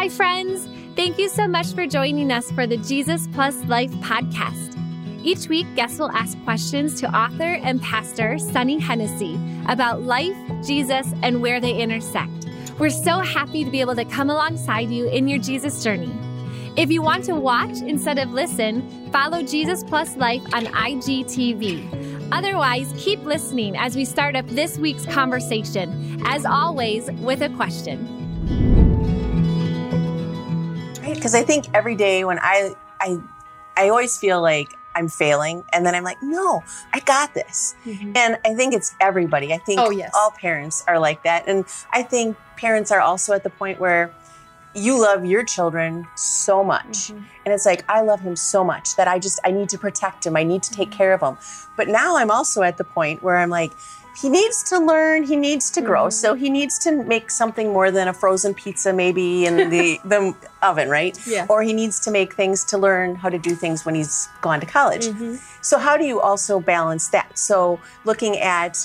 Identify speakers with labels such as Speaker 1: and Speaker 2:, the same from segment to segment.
Speaker 1: Hi, friends. Thank you so much for joining us for the Jesus Plus Life podcast. Each week, guests will ask questions to author and pastor Sunny Hennessy about life, Jesus, and where they intersect. We're so happy to be able to come alongside you in your Jesus journey. If you want to watch instead of listen, follow Jesus Plus Life on IGTV. Otherwise, keep listening as we start up this week's conversation, as always, with a question.
Speaker 2: Because I think every day when I, I, I always feel like I'm failing. And then I'm like, no, I got this. Mm-hmm. And I think it's everybody. I think oh, yes. all parents are like that. And I think parents are also at the point where you love your children so much. Mm-hmm. And it's like, I love him so much that I just, I need to protect him. I need to take mm-hmm. care of him. But now I'm also at the point where I'm like, he needs to learn, he needs to grow. Mm-hmm. So he needs to make something more than a frozen pizza maybe in the, the oven, right?
Speaker 3: Yeah.
Speaker 2: Or he needs to make things to learn how to do things when he's gone to college. Mm-hmm. So how do you also balance that? So looking at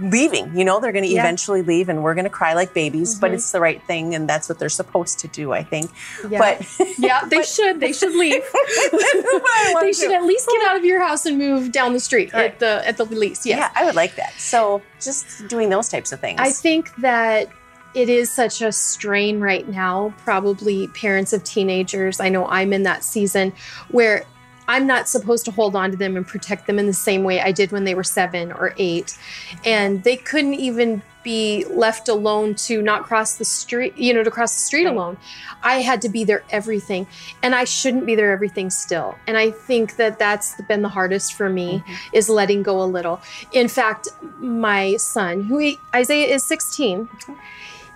Speaker 2: leaving. You know, they're going to yeah. eventually leave and we're going to cry like babies, mm-hmm. but it's the right thing and that's what they're supposed to do, I think.
Speaker 3: Yeah.
Speaker 2: But
Speaker 3: yeah, they but, should. They should leave. they should at least get out of your house and move down the street right. at the at the least. Yes.
Speaker 2: Yeah, I would like that. So, just doing those types of things.
Speaker 3: I think that it is such a strain right now, probably parents of teenagers. I know I'm in that season where I'm not supposed to hold on to them and protect them in the same way I did when they were seven or eight. And they couldn't even be left alone to not cross the street, you know, to cross the street alone. I had to be their everything. And I shouldn't be their everything still. And I think that that's been the hardest for me mm-hmm. is letting go a little. In fact, my son, who he, Isaiah is 16,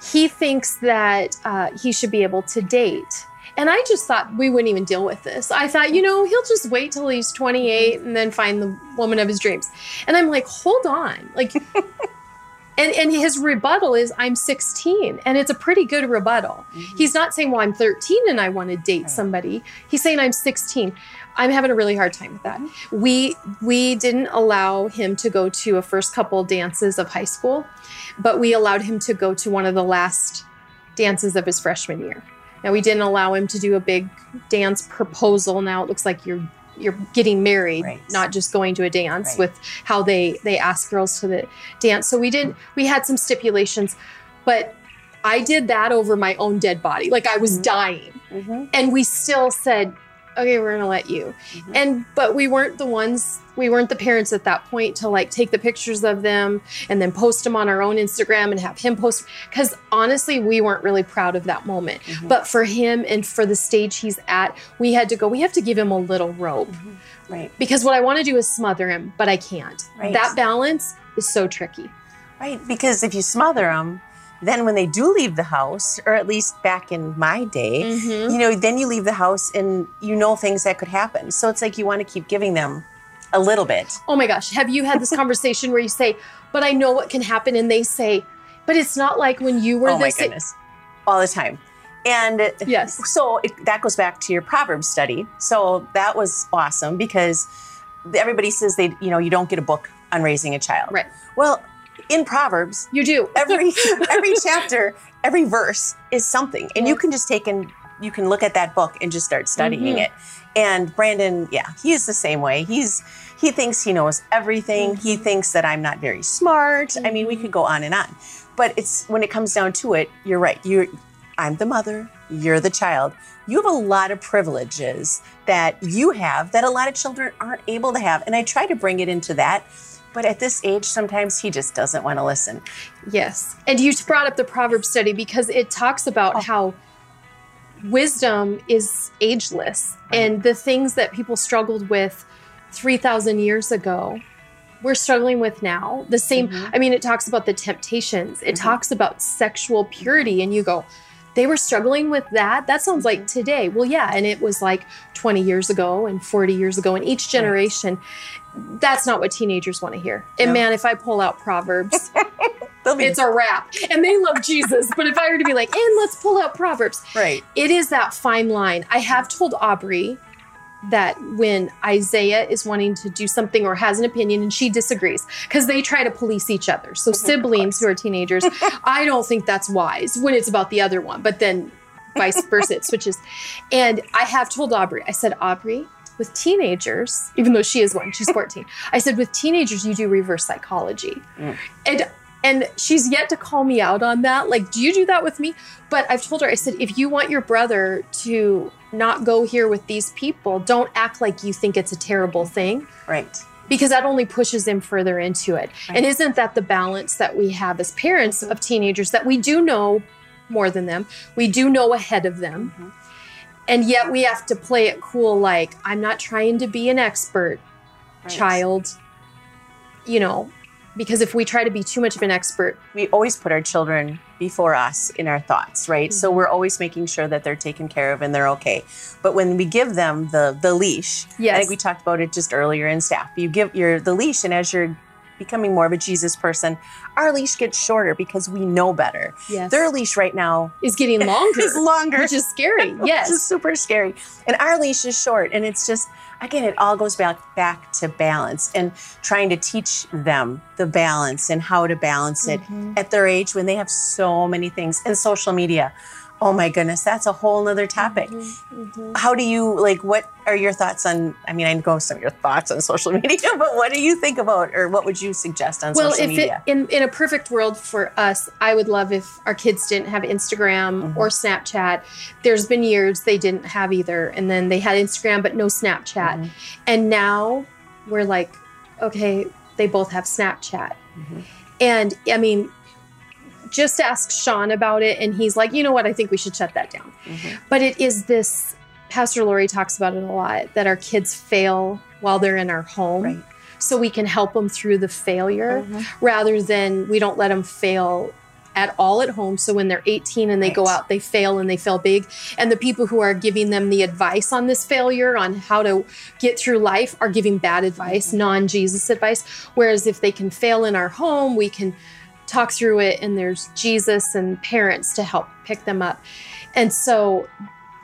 Speaker 3: he thinks that uh, he should be able to date and I just thought we wouldn't even deal with this. I thought, you know, he'll just wait till he's 28 and then find the woman of his dreams. And I'm like, hold on. Like, and, and his rebuttal is, I'm 16. And it's a pretty good rebuttal. Mm-hmm. He's not saying, well, I'm 13 and I want to date right. somebody. He's saying, I'm 16. I'm having a really hard time with that. Mm-hmm. We we didn't allow him to go to a first couple dances of high school, but we allowed him to go to one of the last dances of his freshman year. Now we didn't allow him to do a big dance proposal. Now it looks like you're you're getting married, right. not just going to a dance right. with how they they ask girls to the dance. So we didn't we had some stipulations, but I did that over my own dead body. Like I was mm-hmm. dying. Mm-hmm. And we still said, okay, we're going to let you. Mm-hmm. And, but we weren't the ones, we weren't the parents at that point to like take the pictures of them and then post them on our own Instagram and have him post. Cause honestly, we weren't really proud of that moment. Mm-hmm. But for him and for the stage he's at, we had to go, we have to give him a little rope.
Speaker 2: Mm-hmm. Right.
Speaker 3: Because what I want to do is smother him, but I can't. Right. That balance is so tricky.
Speaker 2: Right. Because if you smother him, then when they do leave the house, or at least back in my day, mm-hmm. you know, then you leave the house and you know things that could happen. So it's like you want to keep giving them a little bit.
Speaker 3: Oh my gosh. Have you had this conversation where you say, but I know what can happen? And they say, but it's not like when you were
Speaker 2: oh
Speaker 3: this.
Speaker 2: my goodness. All the time. And
Speaker 3: yes.
Speaker 2: so it, that goes back to your proverb study. So that was awesome because everybody says they, you know, you don't get a book on raising a child.
Speaker 3: Right.
Speaker 2: Well, in Proverbs,
Speaker 3: you do
Speaker 2: every every chapter, every verse is something, and yeah. you can just take and you can look at that book and just start studying mm-hmm. it. And Brandon, yeah, he is the same way. He's he thinks he knows everything. Mm-hmm. He thinks that I'm not very smart. Mm-hmm. I mean, we could go on and on. But it's when it comes down to it, you're right. You're I'm the mother, you're the child. You have a lot of privileges that you have that a lot of children aren't able to have. And I try to bring it into that but at this age, sometimes he just doesn't want to listen.
Speaker 3: Yes. And you brought up the proverb study because it talks about oh. how wisdom is ageless right. and the things that people struggled with 3,000 years ago, we're struggling with now. The same, mm-hmm. I mean, it talks about the temptations, it mm-hmm. talks about sexual purity, and you go, they were struggling with that. That sounds like mm-hmm. today. Well, yeah. And it was like 20 years ago and 40 years ago. And each generation, that's not what teenagers want to hear. And no. man, if I pull out Proverbs, it's a wrap. And they love Jesus. But if I were to be like, and let's pull out Proverbs,
Speaker 2: right?
Speaker 3: It is that fine line. I have told Aubrey that when Isaiah is wanting to do something or has an opinion and she disagrees, because they try to police each other. So siblings who are teenagers, I don't think that's wise when it's about the other one. But then vice versa, it switches. And I have told Aubrey, I said, Aubrey, with teenagers, even though she is one, she's 14, I said, with teenagers, you do reverse psychology. Mm. And and she's yet to call me out on that. Like, do you do that with me? But I've told her, I said, if you want your brother to not go here with these people, don't act like you think it's a terrible thing.
Speaker 2: Right
Speaker 3: because that only pushes them further into it. Right. And isn't that the balance that we have as parents of teenagers that we do know more than them, we do know ahead of them. Mm-hmm. And yet we have to play it cool like I'm not trying to be an expert right. child. You know, because if we try to be too much of an expert,
Speaker 2: we always put our children before us in our thoughts, right? Mm-hmm. So we're always making sure that they're taken care of and they're okay. But when we give them the the leash, yes. I think we talked about it just earlier in staff. You give your the leash, and as you're becoming more of a Jesus person, our leash gets shorter because we know better. Yes. Their leash right now
Speaker 3: is getting longer.
Speaker 2: is longer.
Speaker 3: Which is scary. Yes.
Speaker 2: Which is super scary. And our leash is short. And it's just again, it all goes back back to balance and trying to teach them the balance and how to balance it mm-hmm. at their age when they have so many things in social media. Oh my goodness, that's a whole nother topic. Mm-hmm, mm-hmm. How do you like what are your thoughts on I mean I know some of your thoughts on social media, but what do you think about or what would you suggest on well, social media?
Speaker 3: Well, if in in a perfect world for us, I would love if our kids didn't have Instagram mm-hmm. or Snapchat. There's been years they didn't have either and then they had Instagram but no Snapchat. Mm-hmm. And now we're like okay, they both have Snapchat. Mm-hmm. And I mean, just asked Sean about it, and he's like, you know what? I think we should shut that down. Mm-hmm. But it is this. Pastor Lori talks about it a lot that our kids fail while they're in our home. Right. So we can help them through the failure mm-hmm. rather than we don't let them fail at all at home. So when they're 18 and they right. go out, they fail and they fail big. And the people who are giving them the advice on this failure, on how to get through life, are giving bad advice, mm-hmm. non Jesus advice. Whereas if they can fail in our home, we can talk through it and there's Jesus and parents to help pick them up. And so,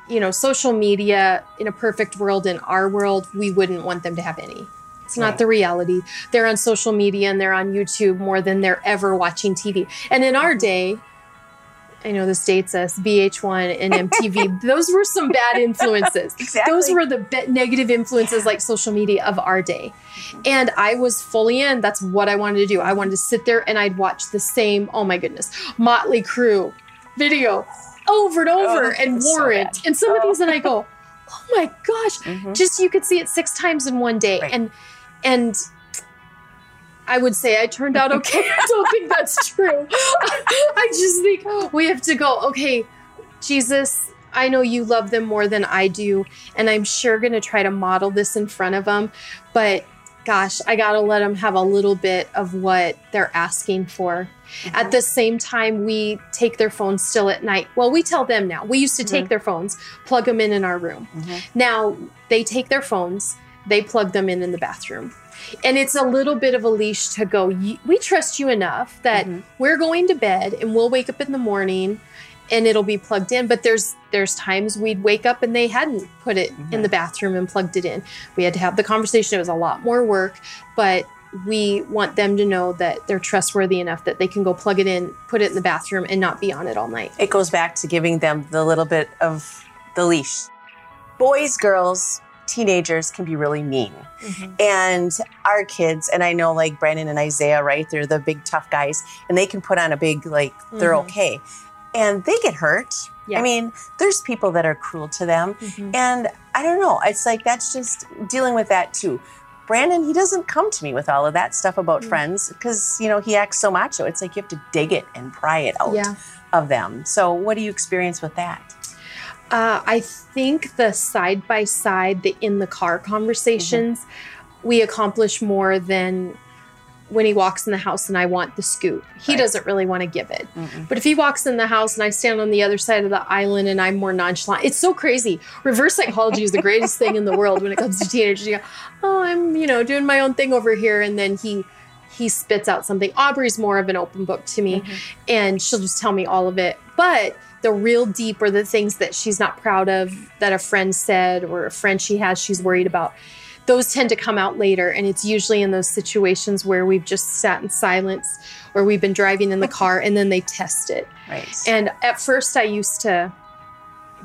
Speaker 3: you know, social media in a perfect world, in our world, we wouldn't want them to have any. It's not right. the reality. They're on social media and they're on YouTube more than they're ever watching TV. And in our day, I know this dates us, VH1 and MTV. those were some bad influences. Exactly. Those were the be- negative influences yeah. like social media of our day. And I was fully in. That's what I wanted to do. I wanted to sit there and I'd watch the same, oh my goodness, Motley Crue video over and over oh, and Warrant. So and some oh. of these, and I go, oh my gosh, mm-hmm. just you could see it six times in one day. Right. And, and, I would say I turned out okay. I don't think that's true. I just think we have to go, okay, Jesus, I know you love them more than I do. And I'm sure going to try to model this in front of them. But gosh, I got to let them have a little bit of what they're asking for. Mm-hmm. At the same time, we take their phones still at night. Well, we tell them now. We used to take mm-hmm. their phones, plug them in in our room. Mm-hmm. Now they take their phones, they plug them in in the bathroom. And it's a little bit of a leash to go, we trust you enough that mm-hmm. we're going to bed and we'll wake up in the morning and it'll be plugged in. But there's there's times we'd wake up and they hadn't put it mm-hmm. in the bathroom and plugged it in. We had to have the conversation. It was a lot more work but we want them to know that they're trustworthy enough that they can go plug it in put it in the bathroom and not be on it all night.
Speaker 2: It goes back to giving them the little bit of the leash. Boys girls teenagers can be really mean. Mm-hmm. And our kids, and I know like Brandon and Isaiah, right? They're the big tough guys and they can put on a big, like, they're mm-hmm. okay. And they get hurt. Yeah. I mean, there's people that are cruel to them. Mm-hmm. And I don't know. It's like that's just dealing with that too. Brandon, he doesn't come to me with all of that stuff about mm. friends because, you know, he acts so macho. It's like you have to dig it and pry it out yeah. of them. So, what do you experience with that?
Speaker 3: Uh, I think the side by side, the in the car conversations, mm-hmm. we accomplish more than when he walks in the house and I want the scoop. He right. doesn't really want to give it. mm But if he walks in the house and I stand on the other side of the island and I'm more nonchalant, it's so crazy. Reverse psychology is the greatest thing in the world when it comes to teenagers. You go, oh, I'm, you know, doing my own thing over here. And then he, he spits out something. Aubrey's more of an open book to me mm-hmm. and she'll just tell me all of it. But the real deep or the things that she's not proud of that a friend said or a friend she has she's worried about. Those tend to come out later and it's usually in those situations where we've just sat in silence or we've been driving in the car and then they test it.
Speaker 2: Right.
Speaker 3: And at first i used to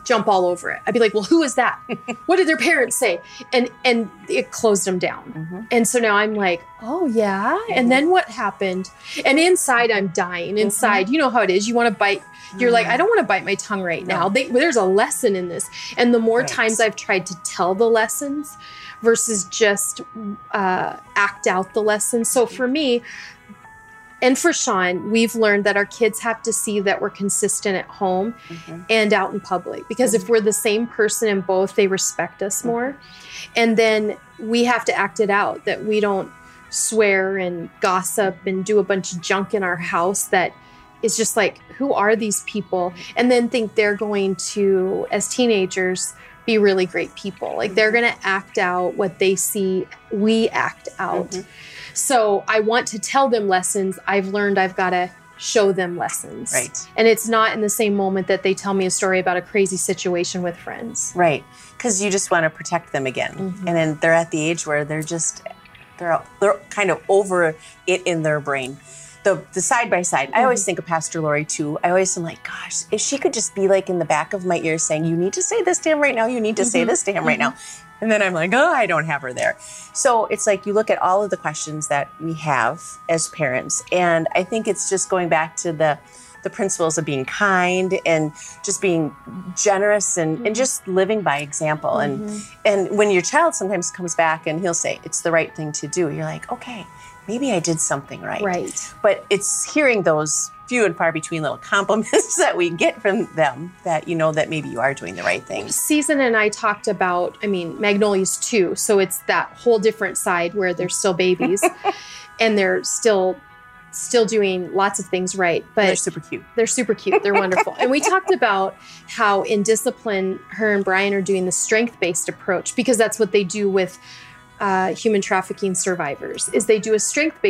Speaker 3: jump all over it. I'd be like, "Well, who is that? what did their parents say?" And and it closed them down. Mm-hmm. And so now I'm like, "Oh yeah." Mm-hmm. And then what happened? And inside I'm dying. Mm-hmm. Inside, mm-hmm. you know how it is. You want to bite. You're like, I don't want to bite my tongue right no. now. They, there's a lesson in this. And the more right. times I've tried to tell the lessons versus just uh, act out the lessons. So for me, and for Sean, we've learned that our kids have to see that we're consistent at home mm-hmm. and out in public. Because mm-hmm. if we're the same person in both, they respect us mm-hmm. more. And then we have to act it out that we don't swear and gossip and do a bunch of junk in our house that is just like, who are these people? And then think they're going to, as teenagers, be really great people. Like they're mm-hmm. going to act out what they see we act out. Mm-hmm. So I want to tell them lessons. I've learned I've got to show them lessons.
Speaker 2: Right.
Speaker 3: And it's not in the same moment that they tell me a story about a crazy situation with friends.
Speaker 2: Right. Because you just want to protect them again. Mm-hmm. And then they're at the age where they're just, they're, they're kind of over it in their brain the the side by side. I always mm-hmm. think of Pastor Lori too. I always am like, gosh, if she could just be like in the back of my ear saying, "You need to say this to him right now. You need to mm-hmm. say this to him mm-hmm. right now," and then I'm like, oh, I don't have her there. So it's like you look at all of the questions that we have as parents, and I think it's just going back to the the principles of being kind and just being generous and, mm-hmm. and just living by example. And and when your child sometimes comes back and he'll say it's the right thing to do, you're like, okay maybe I did something right.
Speaker 3: Right.
Speaker 2: But it's hearing those few and far between little compliments that we get from them that you know that maybe you are doing the right thing.
Speaker 3: Season and I talked about, I mean, Magnolias too. So it's that whole different side where they're still babies and they're still still doing lots of things right but
Speaker 2: they're super cute
Speaker 3: they're super cute they're wonderful and we talked about how in discipline her and brian are doing the strength based approach because that's what they do with uh, human trafficking survivors is they do a strength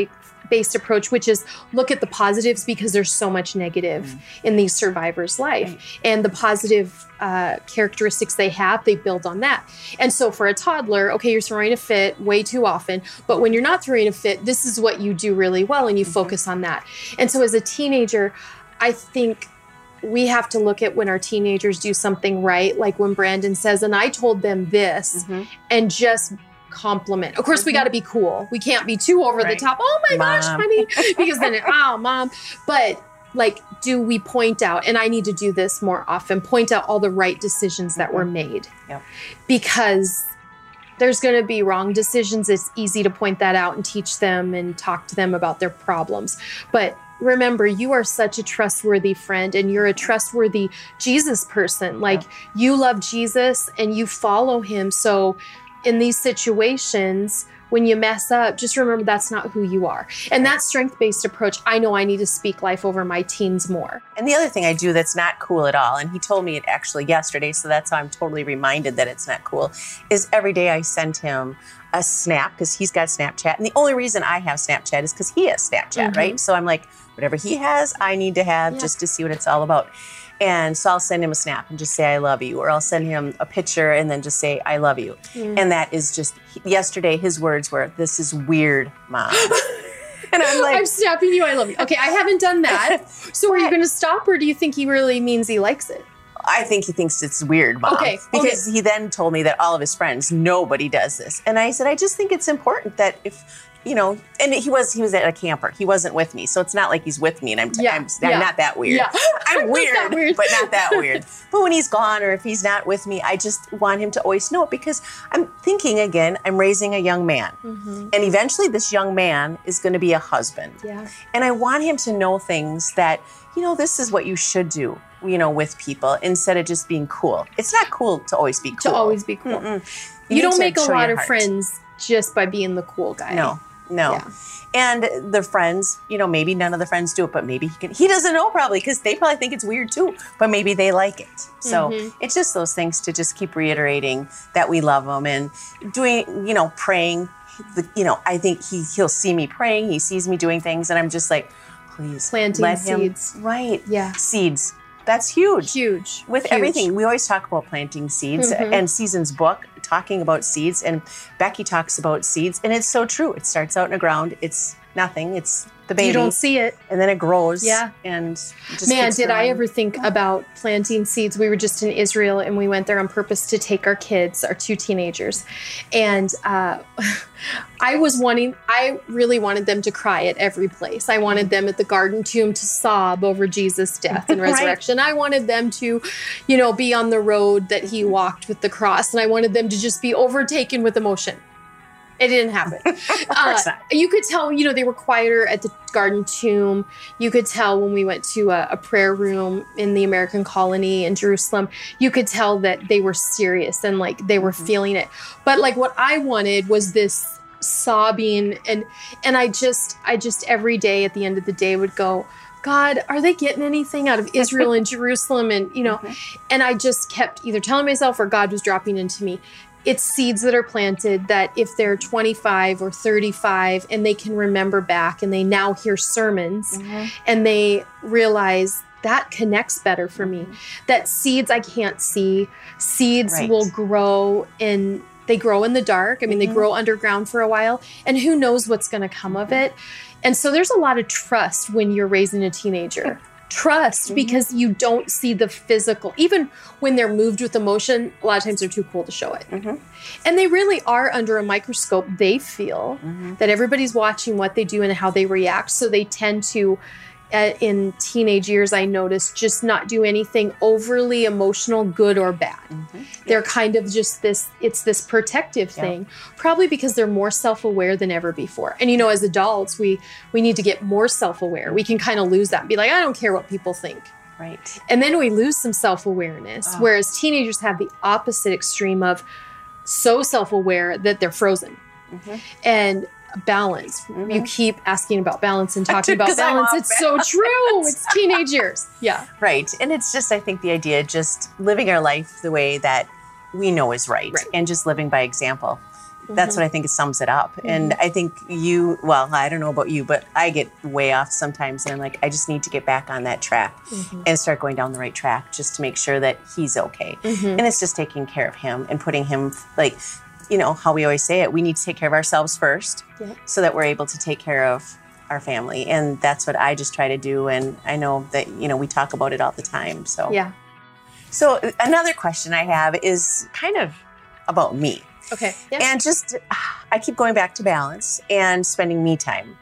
Speaker 3: based approach which is look at the positives because there's so much negative mm. in these survivors life right. and the positive uh, characteristics they have they build on that and so for a toddler okay you're throwing a fit way too often but when you're not throwing a fit this is what you do really well and you mm-hmm. focus on that and so as a teenager i think we have to look at when our teenagers do something right, like when Brandon says, and I told them this, mm-hmm. and just compliment. Of course, we got to mm-hmm. be cool. We can't be too over right. the top. Oh my mom. gosh, honey, because then it, oh, mom. But like, do we point out, and I need to do this more often, point out all the right decisions that were mm-hmm. made.
Speaker 2: Yep.
Speaker 3: Because there's going to be wrong decisions. It's easy to point that out and teach them and talk to them about their problems. But remember, you are such a trustworthy friend and you're a trustworthy Jesus person. Like, you love Jesus and you follow him. So, in these situations, when you mess up, just remember that's not who you are. And that strength based approach, I know I need to speak life over my teens more.
Speaker 2: And the other thing I do that's not cool at all, and he told me it actually yesterday, so that's how I'm totally reminded that it's not cool, is every day I send him a snap because he's got Snapchat. And the only reason I have Snapchat is because he has Snapchat, mm-hmm. right? So I'm like, whatever he has, I need to have yeah. just to see what it's all about. And so I'll send him a snap and just say, I love you. Or I'll send him a picture and then just say, I love you. Mm. And that is just, yesterday, his words were, This is weird, mom.
Speaker 3: and I'm like, I'm snapping you, I love you. Okay, I haven't done that. So are you going to stop or do you think he really means he likes it?
Speaker 2: I think he thinks it's weird, mom.
Speaker 3: Okay.
Speaker 2: Because
Speaker 3: okay.
Speaker 2: he then told me that all of his friends, nobody does this. And I said, I just think it's important that if you know, and he was he was at a camper. He wasn't with me, so it's not like he's with me, and I'm, t- yeah. I'm, I'm not that weird.
Speaker 3: Yeah.
Speaker 2: I'm weird, weird, but not that weird. But when he's gone or if he's not with me, I just want him to always know it because I'm thinking again. I'm raising a young man, mm-hmm. and eventually this young man is going to be a husband.
Speaker 3: Yeah.
Speaker 2: And I want him to know things that you know. This is what you should do. You know, with people instead of just being cool. It's not cool to always be cool.
Speaker 3: To always be cool. You, you don't make a lot of friends just by being the cool guy.
Speaker 2: No. No. Yeah. And the friends, you know, maybe none of the friends do it, but maybe he can. He doesn't know probably because they probably think it's weird too, but maybe they like it. So mm-hmm. it's just those things to just keep reiterating that we love them and doing, you know, praying. The, you know, I think he he'll see me praying. He sees me doing things, and I'm just like, please
Speaker 3: planting let seeds.
Speaker 2: Right?
Speaker 3: Yeah,
Speaker 2: seeds. That's huge.
Speaker 3: Huge.
Speaker 2: With
Speaker 3: huge.
Speaker 2: everything, we always talk about planting seeds. Mm-hmm. And Season's book talking about seeds, and Becky talks about seeds, and it's so true. It starts out in the ground. It's nothing. It's the baby.
Speaker 3: You don't see it.
Speaker 2: And then it grows.
Speaker 3: Yeah.
Speaker 2: And
Speaker 3: man, did I ever think about planting seeds? We were just in Israel and we went there on purpose to take our kids, our two teenagers. And uh, I was wanting, I really wanted them to cry at every place. I wanted them at the garden tomb to sob over Jesus' death and resurrection. right. I wanted them to, you know, be on the road that he walked with the cross. And I wanted them to just be overtaken with emotion. It didn't happen. uh, you could tell, you know, they were quieter at the garden tomb. You could tell when we went to a, a, prayer room in the American colony in Jerusalem, you could tell that they were serious and like they were mm-hmm. feeling it. But like what I wanted was this sobbing and and I just I just every day at the end of the day would go, God, are they getting anything out of Israel and Jerusalem? And, you know, mm-hmm. and I just kept either telling myself or God was dropping into me, it's seeds that are planted that if they're 25 or 35 and they can remember back and they now hear sermons mm-hmm. and they realize that connects better for me mm-hmm. that seeds i can't see seeds right. will grow in they grow in the dark i mean mm-hmm. they grow underground for a while and who knows what's going to come of it and so there's a lot of trust when you're raising a teenager trust mm-hmm. because you don't see the physical. Even when they're moved with emotion, a lot of times they're too cool to show it. Mm-hmm. And they really are under a microscope. They feel mm-hmm. that everybody's watching what they do and how they react. So they tend to in teenage years, I noticed just not do anything overly emotional, good or bad. Mm-hmm. They're kind of just this, it's this protective thing, probably because they're more self-aware than ever before. And you know, as adults, we we need to get more self-aware. We can kind of lose that and be like, I don't care what people think.
Speaker 2: Right.
Speaker 3: And then we lose some self-awareness. Oh. Whereas teenagers have the opposite extreme of so self-aware that they're frozen. Mm-hmm. And balance. Mm-hmm. You keep asking about balance and talking about balance. It's balance. so true. It's teenage years. Yeah.
Speaker 2: Right. And it's just, I think, the idea just living our life the way that we know is right, right. and just living by example. Mm-hmm. That's what I think sums it up. Mm-hmm. And I think you, well, I don't know about you, but I get way off sometimes. And I'm like, I just need to get back on that track mm-hmm. and start going down the right track just to make sure that he's okay. Mm-hmm. And it's just taking care of him and putting him, like, you know, how we always say it, we need to take care of ourselves first yeah. so that we're able to take care of our family. And that's what I just try to do. And I know that, you know, we talk about it all the time. So,
Speaker 3: yeah.
Speaker 2: So, another question I have is kind of about me.
Speaker 3: Okay.
Speaker 2: Yeah. And just, I keep going back to balance and spending me time.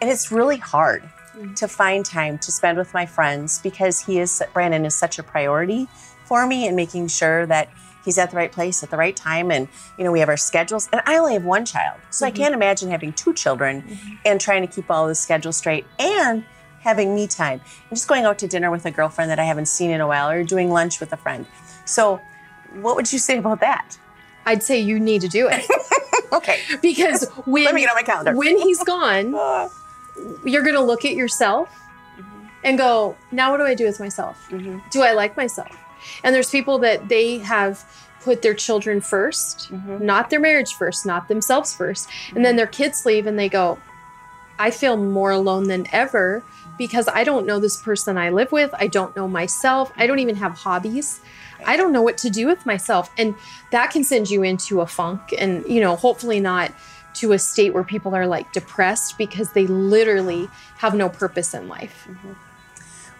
Speaker 2: And it's really hard mm-hmm. to find time to spend with my friends because he is, Brandon is such a priority for me and making sure that he's at the right place at the right time. And, you know, we have our schedules. And I only have one child. So mm-hmm. I can't imagine having two children mm-hmm. and trying to keep all the schedule straight and having me time and just going out to dinner with a girlfriend that I haven't seen in a while or doing lunch with a friend. So, what would you say about that?
Speaker 3: I'd say you need to do it.
Speaker 2: okay.
Speaker 3: Because when
Speaker 2: Let me get on my calendar.
Speaker 3: when he's gone, you're going to look at yourself mm-hmm. and go, "Now what do I do with myself? Mm-hmm. Do I like myself?" And there's people that they have put their children 1st mm-hmm. not their marriage first, not themselves 1st mm-hmm. And then their kids leave and they go, I feel more alone than ever because I don't know this person I live with. I don't know myself. I don't even have hobbies. I don't know what to do with myself. And that can send you into a funk and, you know, hopefully not to a state where people are like depressed because they literally have no purpose in life. Mm-hmm. Well,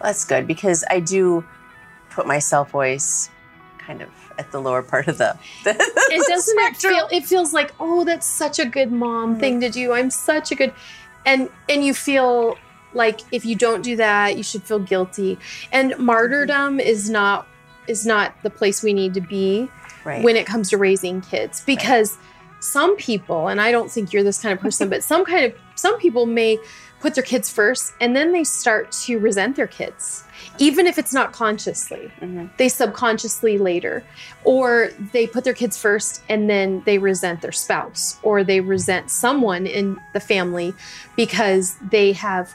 Speaker 2: that's good because I do put my self voice kind of at the lower part of the, the
Speaker 3: it doesn't it feel it feels like oh that's such a good mom mm-hmm. thing to do i'm such a good and and you feel like if you don't do that you should feel guilty and martyrdom mm-hmm. is not is not the place we need to be right. when it comes to raising kids because right. some people and i don't think you're this kind of person but some kind of some people may put their kids first and then they start to resent their kids even if it's not consciously, mm-hmm. they subconsciously later, or they put their kids first and then they resent their spouse or they resent someone in the family because they have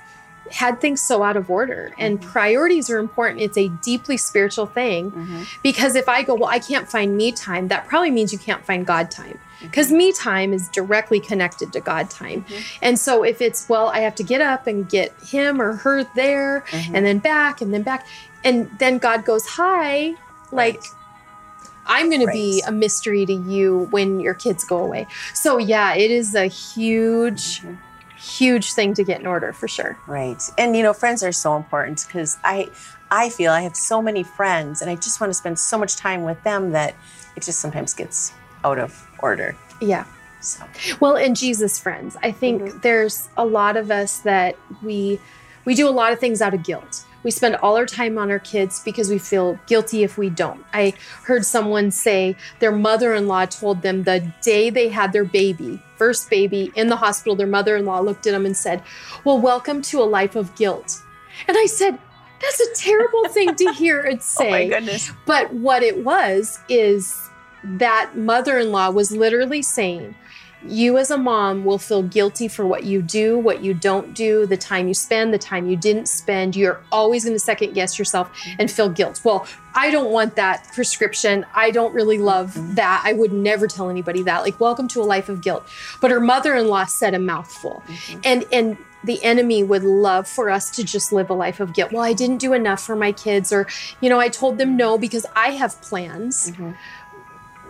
Speaker 3: had things so out of order and mm-hmm. priorities are important it's a deeply spiritual thing mm-hmm. because if i go well i can't find me time that probably means you can't find god time because mm-hmm. me time is directly connected to god time mm-hmm. and so if it's well i have to get up and get him or her there mm-hmm. and then back and then back and then god goes hi like right. I'm going right. to be a mystery to you when your kids go away. So, yeah, it is a huge, mm-hmm huge thing to get in order for sure.
Speaker 2: Right. And you know, friends are so important because I I feel I have so many friends and I just want to spend so much time with them that it just sometimes gets out of order.
Speaker 3: Yeah. So. Well, and Jesus friends. I think mm-hmm. there's a lot of us that we we do a lot of things out of guilt. We spend all our time on our kids because we feel guilty if we don't. I heard someone say their mother in law told them the day they had their baby, first baby, in the hospital, their mother in law looked at them and said, Well, welcome to a life of guilt. And I said, That's a terrible thing to hear it say.
Speaker 2: oh my goodness.
Speaker 3: But what it was is that mother in law was literally saying, you as a mom will feel guilty for what you do, what you don't do, the time you spend, the time you didn't spend. You're always going to second guess yourself and feel guilt. Well, I don't want that prescription. I don't really love mm-hmm. that. I would never tell anybody that. Like, welcome to a life of guilt. But her mother-in-law said a mouthful. Mm-hmm. And and the enemy would love for us to just live a life of guilt. Well, I didn't do enough for my kids, or, you know, I told them no because I have plans. Mm-hmm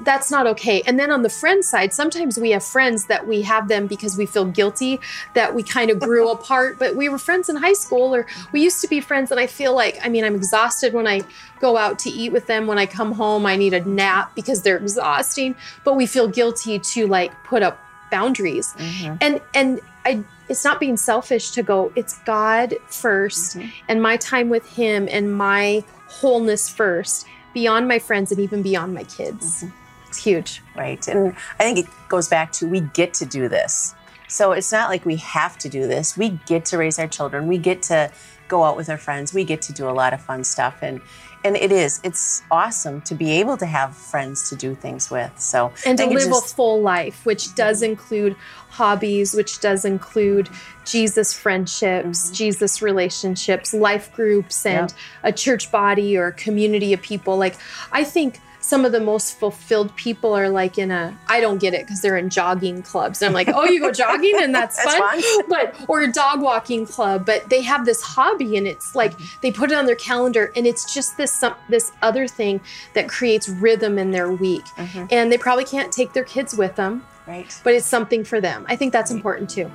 Speaker 3: that's not okay. And then on the friend side, sometimes we have friends that we have them because we feel guilty that we kind of grew apart, but we were friends in high school or we used to be friends. And I feel like, I mean, I'm exhausted when I go out to eat with them. When I come home, I need a nap because they're exhausting, but we feel guilty to like put up boundaries. Mm-hmm. And, and I, it's not being selfish to go, it's God 1st mm-hmm. and my time with Him and my wholeness first beyond my friends and even beyond my kids. Mm-hmm. It's huge.
Speaker 2: Right. And I think it goes back to we get to do this. So it's not like we have to do this. We get to raise our children. We get to go out with our friends. We get to do a lot of fun stuff. And and it is. It's awesome to be able to have friends to do things with. So
Speaker 3: and to live just, a full life, which does include hobbies, which does include Jesus friendships, mm-hmm. Jesus relationships, life groups, and yep. a church body or a community of people. Like I think some of the most fulfilled people are like in a I don't get it because they're in jogging clubs. And I'm like, oh, you go jogging and that's, that's fun. fun. But or a dog walking club, but they have this hobby and it's like they put it on their calendar and it's just this some, this other thing that creates rhythm in their week. Mm-hmm. And they probably can't take their kids with them.
Speaker 2: Right.
Speaker 3: But it's something for them. I think that's right. important too.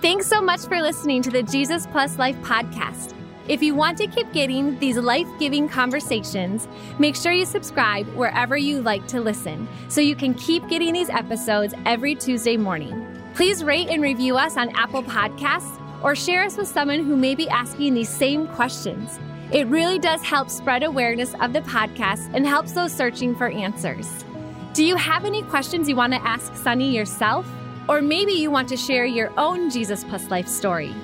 Speaker 1: Thanks so much for listening to the Jesus Plus Life podcast. If you want to keep getting these life giving conversations, make sure you subscribe wherever you like to listen so you can keep getting these episodes every Tuesday morning. Please rate and review us on Apple Podcasts or share us with someone who may be asking these same questions. It really does help spread awareness of the podcast and helps those searching for answers. Do you have any questions you want to ask Sunny yourself? Or maybe you want to share your own Jesus Plus Life story?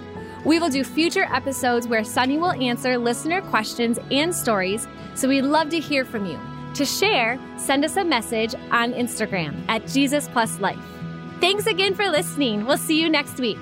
Speaker 1: We will do future episodes where Sunny will answer listener questions and stories, so we'd love to hear from you. To share, send us a message on Instagram at Jesus Plus Life. Thanks again for listening. We'll see you next week.